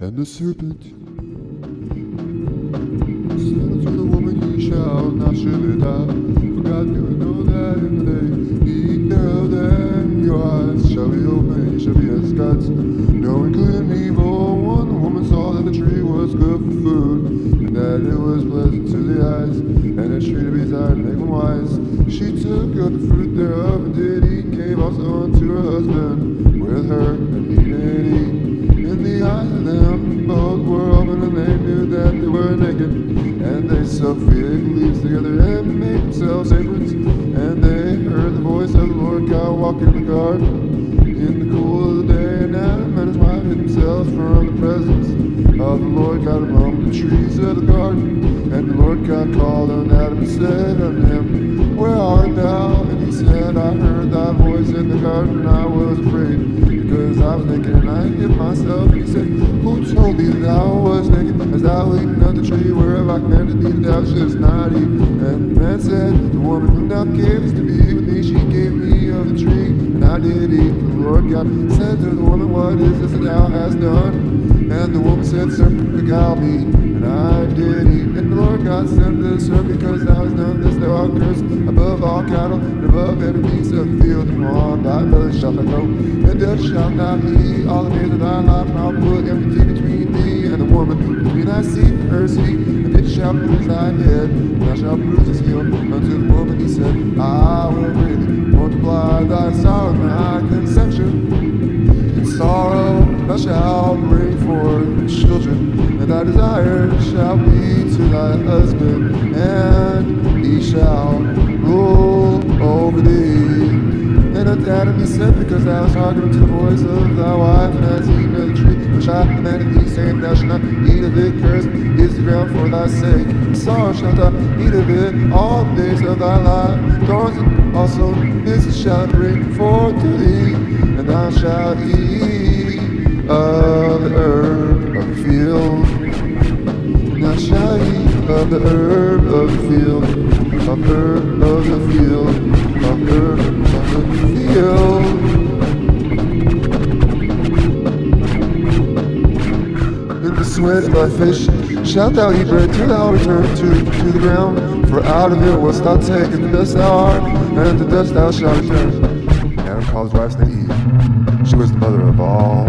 And the serpent said to the woman, Ye shall not surely die. For God do know that in the day ye eat then your eyes shall be open, ye shall be as gods, knowing good and evil. One the woman saw that the tree was good for food, and that it was pleasant to the eyes, and a tree to be desired to make one wise. She took of the fruit thereof and did eat, And they fig leaves together and made themselves aprons. And they heard the voice of the Lord God walking in the garden in the cool of the day. And Adam and his wife hid themselves from the presence of the Lord God among the trees of the garden. And the Lord God called on Adam and said unto him, Where art thou? And he said, I heard thy voice in the garden, and I was afraid because I was naked and I hid myself. And he said, Who told thee that thou was naked? As thou I commanded that thou not eat. And the man said, The woman whom thou gavest to be with me, she gave me of the tree, and I did eat. The Lord God said to the woman, What is this that thou hast done? And the woman said, Serpent beguiled me, and I did eat. And the Lord God said to the serpent, Because thou hast done this, thou art cursed above all cattle, and above every beast of the field, and on thy belly shalt thou go, and thou shalt not eat all the days of thy life, and I'll put enmity between thee and the woman, between thy seed and her seed, shall bruise bruise his heel. Unto the woman he said, I will greatly multiply thy sorrow thy conception. In sorrow thou shalt bring forth children, and thy desire shall be to thy husband, and he shall Adam he said, Because I was talking to the voice of thy wife, and hast eaten of the tree which I commanded thee, saying, Thou shalt not eat of it, cursed is the ground for thy sake. Sorrow shalt thou eat of it all days of thy life. Thorns also this shall bring forth to thee, and thou shalt eat of the herb of the field. And thou shalt eat of the herb of the field, of herb of the field, sweat thy face shalt thou eat bread till thou return to, to the ground, for out of it wast thou taken, the dust thou art, and to dust thou shalt return. Adam called his wife's name Eve. She was the mother of all